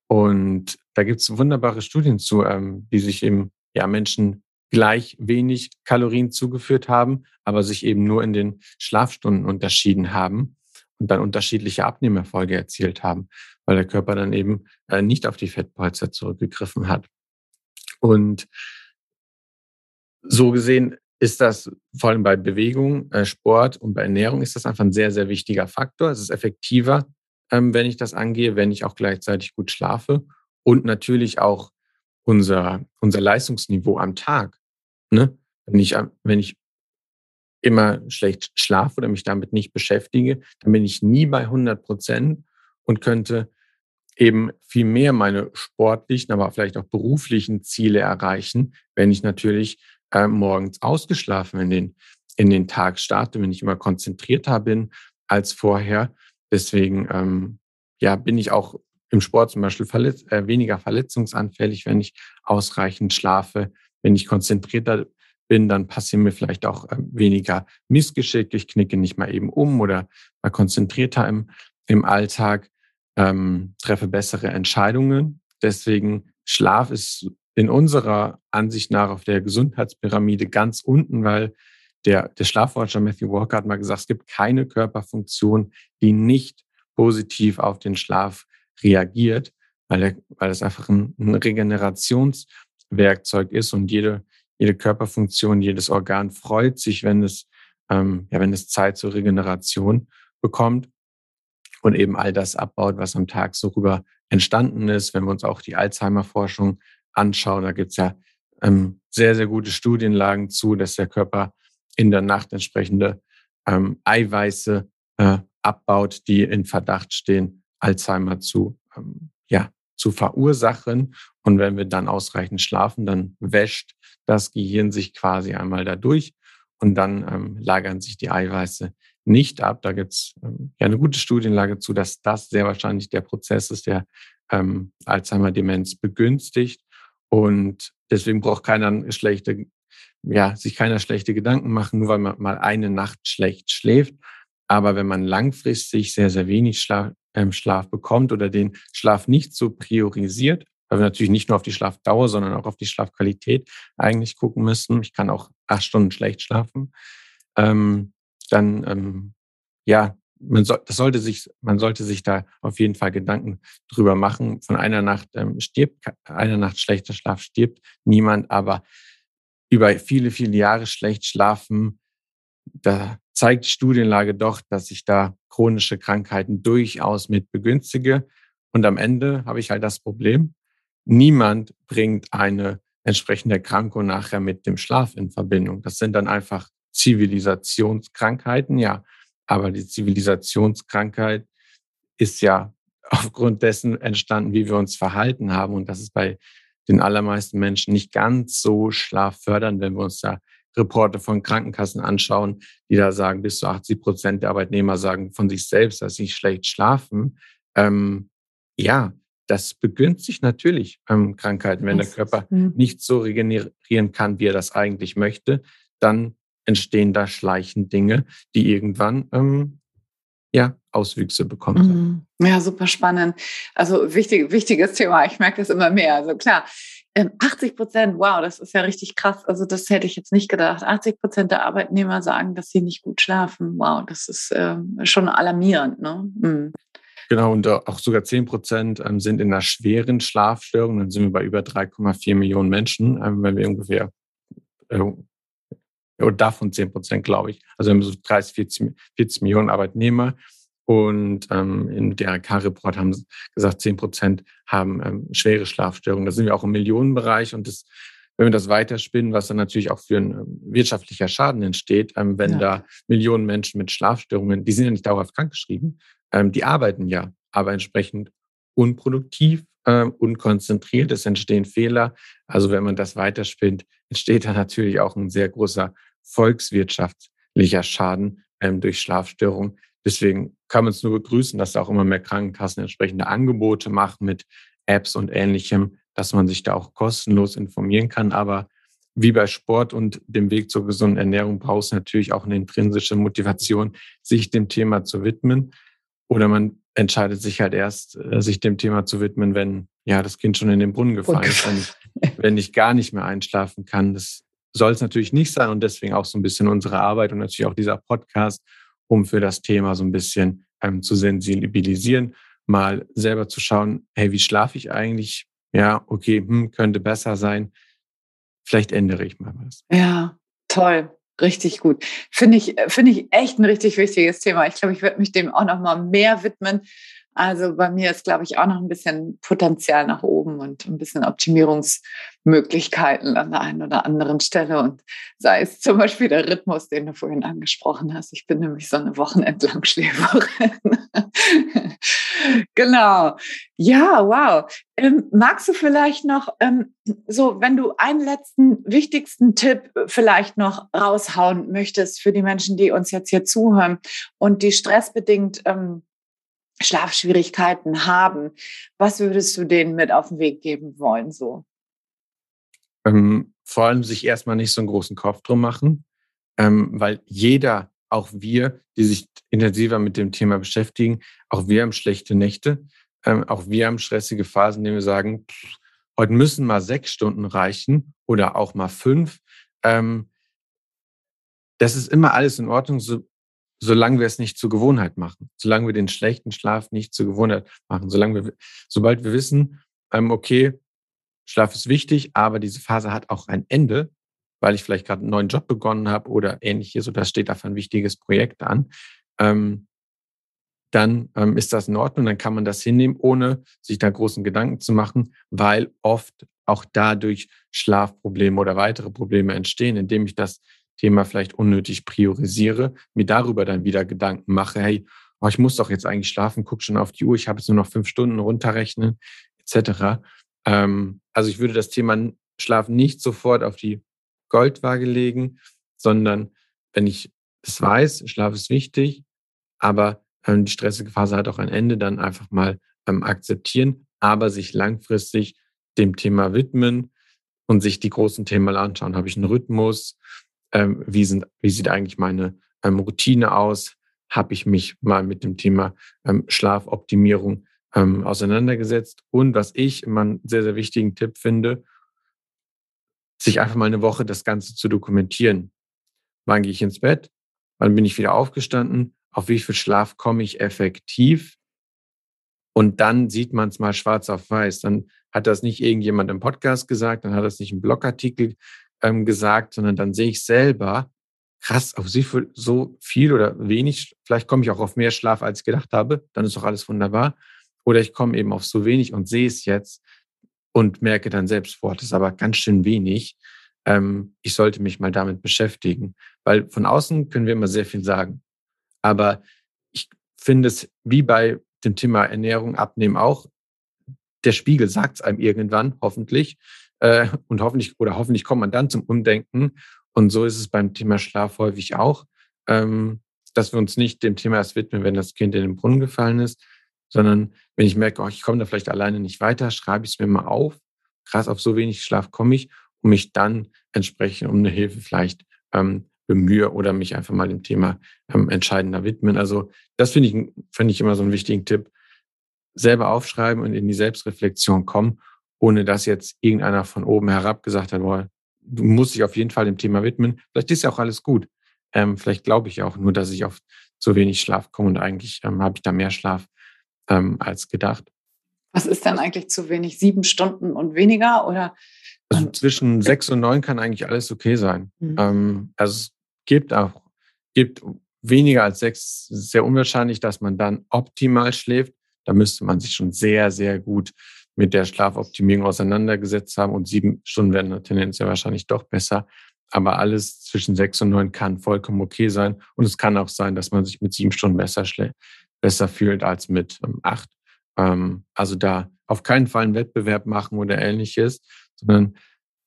Und da gibt es wunderbare Studien zu, ähm, die sich eben ja Menschen gleich wenig Kalorien zugeführt haben, aber sich eben nur in den Schlafstunden unterschieden haben und dann unterschiedliche Abnehmerfolge erzielt haben, weil der Körper dann eben äh, nicht auf die Fettpolster zurückgegriffen hat. Und so gesehen ist das vor allem bei Bewegung, äh, Sport und bei Ernährung ist das einfach ein sehr, sehr wichtiger Faktor. Es ist effektiver, ähm, wenn ich das angehe, wenn ich auch gleichzeitig gut schlafe und natürlich auch unser, unser Leistungsniveau am Tag. Ne? Wenn, ich, wenn ich immer schlecht schlafe oder mich damit nicht beschäftige, dann bin ich nie bei 100 Prozent und könnte eben viel mehr meine sportlichen, aber vielleicht auch beruflichen Ziele erreichen, wenn ich natürlich äh, morgens ausgeschlafen in den, in den Tag starte, wenn ich immer konzentrierter bin als vorher Deswegen ähm, ja, bin ich auch im Sport zum Beispiel verletz äh, weniger verletzungsanfällig, wenn ich ausreichend schlafe. Wenn ich konzentrierter bin, dann passieren mir vielleicht auch äh, weniger Missgeschicke. Ich knicke nicht mal eben um oder mal konzentrierter im, im Alltag, ähm, treffe bessere Entscheidungen. Deswegen Schlaf ist in unserer Ansicht nach auf der Gesundheitspyramide ganz unten, weil der, der Schlafforscher Matthew Walker hat mal gesagt, es gibt keine Körperfunktion, die nicht positiv auf den Schlaf reagiert, weil, er, weil es einfach ein, ein Regenerationswerkzeug ist und jede, jede Körperfunktion, jedes Organ freut sich, wenn es, ähm, ja, wenn es Zeit zur Regeneration bekommt. und eben all das abbaut, was am Tag so rüber entstanden ist. Wenn wir uns auch die Alzheimer-Forschung anschauen, da gibt es ja ähm, sehr, sehr gute Studienlagen zu, dass der Körper in der Nacht entsprechende ähm, Eiweiße äh, abbaut, die in Verdacht stehen, Alzheimer zu, ähm, ja, zu verursachen. Und wenn wir dann ausreichend schlafen, dann wäscht das Gehirn sich quasi einmal dadurch und dann ähm, lagern sich die Eiweiße nicht ab. Da gibt es ähm, ja eine gute Studienlage zu, dass das sehr wahrscheinlich der Prozess ist, der ähm, Alzheimer-Demenz begünstigt. Und deswegen braucht keiner schlechte, ja, sich keiner schlechte Gedanken machen, nur weil man mal eine Nacht schlecht schläft. Aber wenn man langfristig sehr, sehr wenig Schlaf, ähm, Schlaf bekommt oder den Schlaf nicht so priorisiert, weil wir natürlich nicht nur auf die Schlafdauer, sondern auch auf die Schlafqualität eigentlich gucken müssen. Ich kann auch acht Stunden schlecht schlafen. Ähm, dann, ähm, ja, man, soll, das sollte sich, man sollte sich da auf jeden Fall Gedanken drüber machen. Von einer Nacht ähm, stirbt, einer Nacht schlechter Schlaf stirbt niemand, aber über viele, viele Jahre schlecht schlafen, da zeigt die Studienlage doch, dass ich da chronische Krankheiten durchaus mit begünstige. Und am Ende habe ich halt das Problem, niemand bringt eine entsprechende Erkrankung nachher mit dem Schlaf in Verbindung. Das sind dann einfach Zivilisationskrankheiten, ja. Aber die Zivilisationskrankheit ist ja aufgrund dessen entstanden, wie wir uns verhalten haben. Und das ist bei den allermeisten Menschen nicht ganz so schlaffördernd, wenn wir uns da Reporte von Krankenkassen anschauen, die da sagen, bis zu 80 Prozent der Arbeitnehmer sagen von sich selbst, dass sie schlecht schlafen. Ähm, ja, das begünstigt natürlich ähm, Krankheiten. Wenn der Körper hm. nicht so regenerieren kann, wie er das eigentlich möchte, dann entstehen da schleichend Dinge, die irgendwann ähm, ja, Auswüchse bekommen. Mhm. Ja, super spannend. Also wichtig, wichtiges Thema. Ich merke das immer mehr. Also klar, 80 ähm, Prozent, wow, das ist ja richtig krass. Also das hätte ich jetzt nicht gedacht. 80 Prozent der Arbeitnehmer sagen, dass sie nicht gut schlafen. Wow, das ist ähm, schon alarmierend. Ne? Mhm. Genau, und auch sogar 10 Prozent ähm, sind in einer schweren Schlafstörung. Dann sind wir bei über 3,4 Millionen Menschen, wenn wir ungefähr äh, davon 10 Prozent, glaube ich. Also wir haben so 30, 40, 40 Millionen Arbeitnehmer. Und ähm, im DRK-Report haben sie gesagt, 10 Prozent haben ähm, schwere Schlafstörungen. Da sind wir auch im Millionenbereich. Und das, wenn wir das weiterspinnen, was dann natürlich auch für ein ähm, wirtschaftlicher Schaden entsteht, ähm, wenn ja. da Millionen Menschen mit Schlafstörungen, die sind ja nicht dauerhaft krankgeschrieben, ähm, die arbeiten ja, aber entsprechend unproduktiv, äh, unkonzentriert. Es entstehen Fehler. Also wenn man das weiterspinnt, entsteht da natürlich auch ein sehr großer volkswirtschaftlicher Schaden ähm, durch Schlafstörungen. Deswegen kann man es nur begrüßen, dass da auch immer mehr Krankenkassen entsprechende Angebote machen mit Apps und ähnlichem, dass man sich da auch kostenlos informieren kann. Aber wie bei Sport und dem Weg zur gesunden Ernährung braucht es natürlich auch eine intrinsische Motivation, sich dem Thema zu widmen. Oder man entscheidet sich halt erst, äh, sich dem Thema zu widmen, wenn ja das Kind schon in den Brunnen gefallen ist, wenn wenn ich gar nicht mehr einschlafen kann. Das soll es natürlich nicht sein und deswegen auch so ein bisschen unsere Arbeit und natürlich auch dieser Podcast, um für das Thema so ein bisschen ähm, zu sensibilisieren, mal selber zu schauen, hey, wie schlafe ich eigentlich? Ja, okay, hm, könnte besser sein. Vielleicht ändere ich mal was. Ja, toll. Richtig gut. Finde ich, finde ich echt ein richtig wichtiges Thema. Ich glaube, ich werde mich dem auch noch mal mehr widmen, also bei mir ist, glaube ich, auch noch ein bisschen Potenzial nach oben und ein bisschen Optimierungsmöglichkeiten an der einen oder anderen Stelle. Und sei es zum Beispiel der Rhythmus, den du vorhin angesprochen hast. Ich bin nämlich so eine Wochenendlangschläferin. genau. Ja, wow. Ähm, magst du vielleicht noch ähm, so, wenn du einen letzten wichtigsten Tipp vielleicht noch raushauen möchtest für die Menschen, die uns jetzt hier zuhören und die stressbedingt ähm, Schlafschwierigkeiten haben. Was würdest du denen mit auf den Weg geben wollen so? Ähm, vor allem sich erstmal nicht so einen großen Kopf drum machen, ähm, weil jeder, auch wir, die sich intensiver mit dem Thema beschäftigen, auch wir haben schlechte Nächte, ähm, auch wir haben stressige Phasen, in denen wir sagen, pff, heute müssen mal sechs Stunden reichen oder auch mal fünf. Ähm, das ist immer alles in Ordnung, so, solange wir es nicht zur Gewohnheit machen, solange wir den schlechten Schlaf nicht zur Gewohnheit machen, solange wir, sobald wir wissen, ähm, okay, Schlaf ist wichtig, aber diese Phase hat auch ein Ende, weil ich vielleicht gerade einen neuen Job begonnen habe oder ähnliches oder steht dafür ein wichtiges Projekt an. Ähm, dann ähm, ist das in Ordnung, dann kann man das hinnehmen, ohne sich da großen Gedanken zu machen, weil oft auch dadurch Schlafprobleme oder weitere Probleme entstehen, indem ich das Thema vielleicht unnötig priorisiere, mir darüber dann wieder Gedanken mache, hey, oh, ich muss doch jetzt eigentlich schlafen, guck schon auf die Uhr, ich habe jetzt nur noch fünf Stunden runterrechnen, etc. Ähm, also ich würde das Thema Schlaf nicht sofort auf die Goldwaage legen, sondern wenn ich es weiß, Schlaf ist wichtig, aber ähm, die stressige Phase hat auch ein Ende, dann einfach mal ähm, akzeptieren, aber sich langfristig dem Thema widmen und sich die großen Themen mal anschauen. Habe ich einen Rhythmus? Ähm, wie, sind, wie sieht eigentlich meine ähm, Routine aus? Habe ich mich mal mit dem Thema ähm, Schlafoptimierung ähm, auseinandergesetzt? Und was ich immer einen sehr, sehr wichtigen Tipp finde, sich einfach mal eine Woche das Ganze zu dokumentieren. Wann gehe ich ins Bett? Wann bin ich wieder aufgestanden? Auf wie viel Schlaf komme ich effektiv? Und dann sieht man es mal schwarz auf weiß. Dann hat das nicht irgendjemand im Podcast gesagt, dann hat das nicht ein Blogartikel ähm, gesagt, sondern dann sehe ich selber, krass, auf so viel oder wenig, vielleicht komme ich auch auf mehr Schlaf, als ich gedacht habe, dann ist doch alles wunderbar. Oder ich komme eben auf so wenig und sehe es jetzt und merke dann selbst, boah, das ist aber ganz schön wenig. Ähm, ich sollte mich mal damit beschäftigen. Weil von außen können wir immer sehr viel sagen. Aber ich finde es wie bei dem Thema Ernährung, Abnehmen auch, der Spiegel sagt es einem irgendwann, hoffentlich. Äh, und hoffentlich, oder hoffentlich kommt man dann zum Umdenken. Und so ist es beim Thema Schlaf häufig auch, ähm, dass wir uns nicht dem Thema erst widmen, wenn das Kind in den Brunnen gefallen ist, sondern wenn ich merke, oh, ich komme da vielleicht alleine nicht weiter, schreibe ich es mir mal auf. Krass, auf so wenig Schlaf komme ich und mich dann entsprechend um eine Hilfe vielleicht ähm, bemühe oder mich einfach mal dem Thema ähm, entscheidender widmen. Also das finde ich, finde ich immer so einen wichtigen Tipp. Selber aufschreiben und in die Selbstreflexion kommen, ohne dass jetzt irgendeiner von oben herab gesagt hat, boah, du musst dich auf jeden Fall dem Thema widmen. Vielleicht ist ja auch alles gut. Ähm, vielleicht glaube ich auch nur, dass ich auf zu wenig Schlaf komme und eigentlich ähm, habe ich da mehr Schlaf ähm, als gedacht. Was ist denn eigentlich zu wenig? Sieben Stunden und weniger oder? Also zwischen sechs und neun kann eigentlich alles okay sein. Mhm. Ähm, also es gibt auch gibt weniger als sechs sehr unwahrscheinlich, dass man dann optimal schläft. Da müsste man sich schon sehr, sehr gut mit der Schlafoptimierung auseinandergesetzt haben und sieben Stunden werden tendenziell wahrscheinlich doch besser. Aber alles zwischen sechs und neun kann vollkommen okay sein. Und es kann auch sein, dass man sich mit sieben Stunden besser besser fühlt als mit ähm, acht. Ähm, also da auf keinen Fall einen Wettbewerb machen oder ähnliches, sondern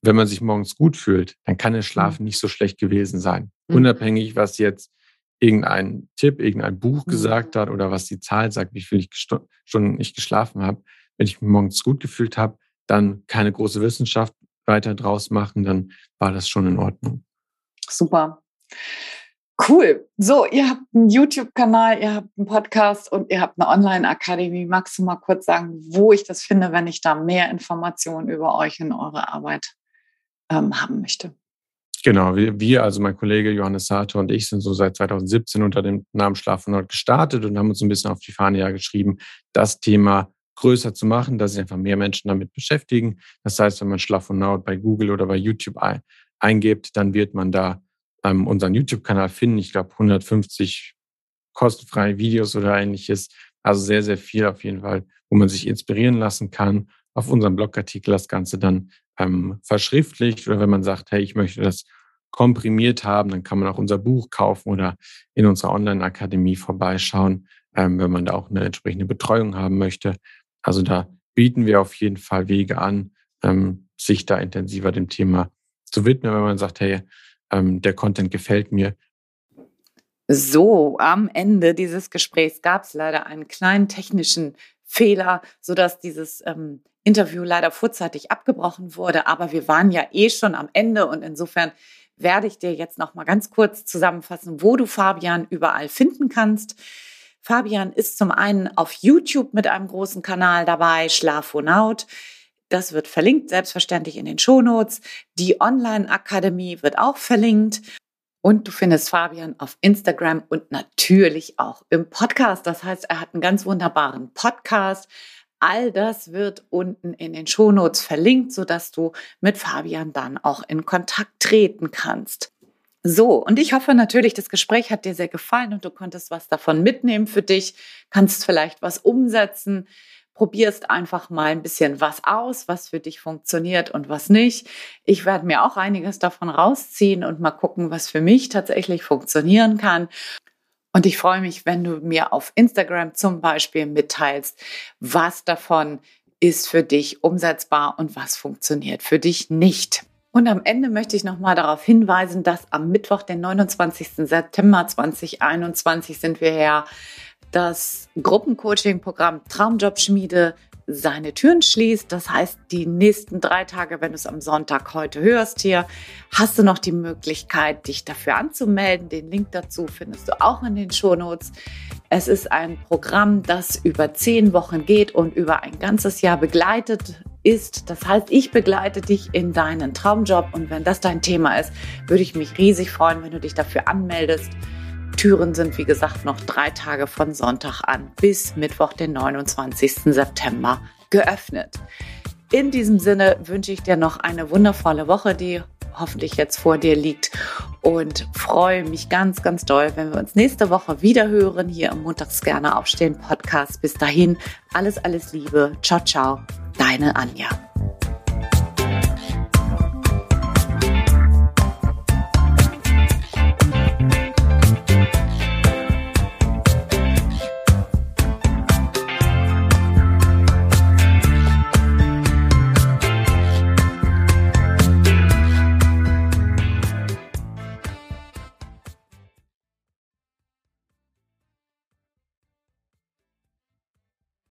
wenn man sich morgens gut fühlt, dann kann der Schlaf mhm. nicht so schlecht gewesen sein. Mhm. Unabhängig, was jetzt irgendein Tipp, irgendein Buch mhm. gesagt hat oder was die Zahl sagt, wie viel ich Stunden nicht geschlafen habe. Wenn ich mich morgens gut gefühlt habe, dann keine große Wissenschaft weiter draus machen, dann war das schon in Ordnung. Super. Cool. So, ihr habt einen YouTube-Kanal, ihr habt einen Podcast und ihr habt eine Online-Akademie. Magst du mal kurz sagen, wo ich das finde, wenn ich da mehr Informationen über euch und eure Arbeit ähm, haben möchte? Genau, wir, also mein Kollege Johannes Sato und ich, sind so seit 2017 unter dem Namen Schlaf von Nord gestartet und haben uns ein bisschen auf die Fahne ja geschrieben, das Thema größer zu machen, dass sich einfach mehr Menschen damit beschäftigen. Das heißt, wenn man Schlaf von Nord bei Google oder bei YouTube eingibt, dann wird man da ähm, unseren YouTube-Kanal finden. Ich glaube 150 kostenfreie Videos oder ähnliches. Also sehr, sehr viel auf jeden Fall, wo man sich inspirieren lassen kann. Auf unserem Blogartikel das Ganze dann ähm, verschriftlicht oder wenn man sagt, hey, ich möchte das komprimiert haben, dann kann man auch unser Buch kaufen oder in unserer Online-Akademie vorbeischauen, ähm, wenn man da auch eine entsprechende Betreuung haben möchte. Also da bieten wir auf jeden Fall Wege an, ähm, sich da intensiver dem Thema zu widmen, wenn man sagt, hey, ähm, der Content gefällt mir. So, am Ende dieses Gesprächs gab es leider einen kleinen technischen Fehler, sodass dieses ähm, Interview leider vorzeitig abgebrochen wurde. Aber wir waren ja eh schon am Ende und insofern werde ich dir jetzt noch mal ganz kurz zusammenfassen, wo du Fabian überall finden kannst. Fabian ist zum einen auf YouTube mit einem großen Kanal dabei, Schlafonaut. Das wird verlinkt, selbstverständlich in den Shownotes. Die Online-Akademie wird auch verlinkt. Und du findest Fabian auf Instagram und natürlich auch im Podcast. Das heißt, er hat einen ganz wunderbaren Podcast. All das wird unten in den Shownotes verlinkt, sodass du mit Fabian dann auch in Kontakt treten kannst. So, und ich hoffe natürlich, das Gespräch hat dir sehr gefallen und du konntest was davon mitnehmen für dich, kannst vielleicht was umsetzen, probierst einfach mal ein bisschen was aus, was für dich funktioniert und was nicht. Ich werde mir auch einiges davon rausziehen und mal gucken, was für mich tatsächlich funktionieren kann. Und ich freue mich, wenn du mir auf Instagram zum Beispiel mitteilst, was davon ist für dich umsetzbar und was funktioniert für dich nicht. Und am Ende möchte ich nochmal darauf hinweisen, dass am Mittwoch, den 29. September 2021, sind wir ja das Gruppencoaching-Programm Traumjobschmiede seine Türen schließt. Das heißt, die nächsten drei Tage, wenn du es am Sonntag heute hörst hier, hast du noch die Möglichkeit, dich dafür anzumelden. Den Link dazu findest du auch in den Shownotes. Es ist ein Programm, das über zehn Wochen geht und über ein ganzes Jahr begleitet ist. Das heißt, ich begleite dich in deinen Traumjob und wenn das dein Thema ist, würde ich mich riesig freuen, wenn du dich dafür anmeldest. Türen sind, wie gesagt, noch drei Tage von Sonntag an bis Mittwoch, den 29. September geöffnet. In diesem Sinne wünsche ich dir noch eine wundervolle Woche, die hoffentlich jetzt vor dir liegt und freue mich ganz, ganz doll, wenn wir uns nächste Woche wieder hören hier im Montags gerne aufstehen Podcast. Bis dahin, alles, alles Liebe. Ciao, ciao. Deine Anja.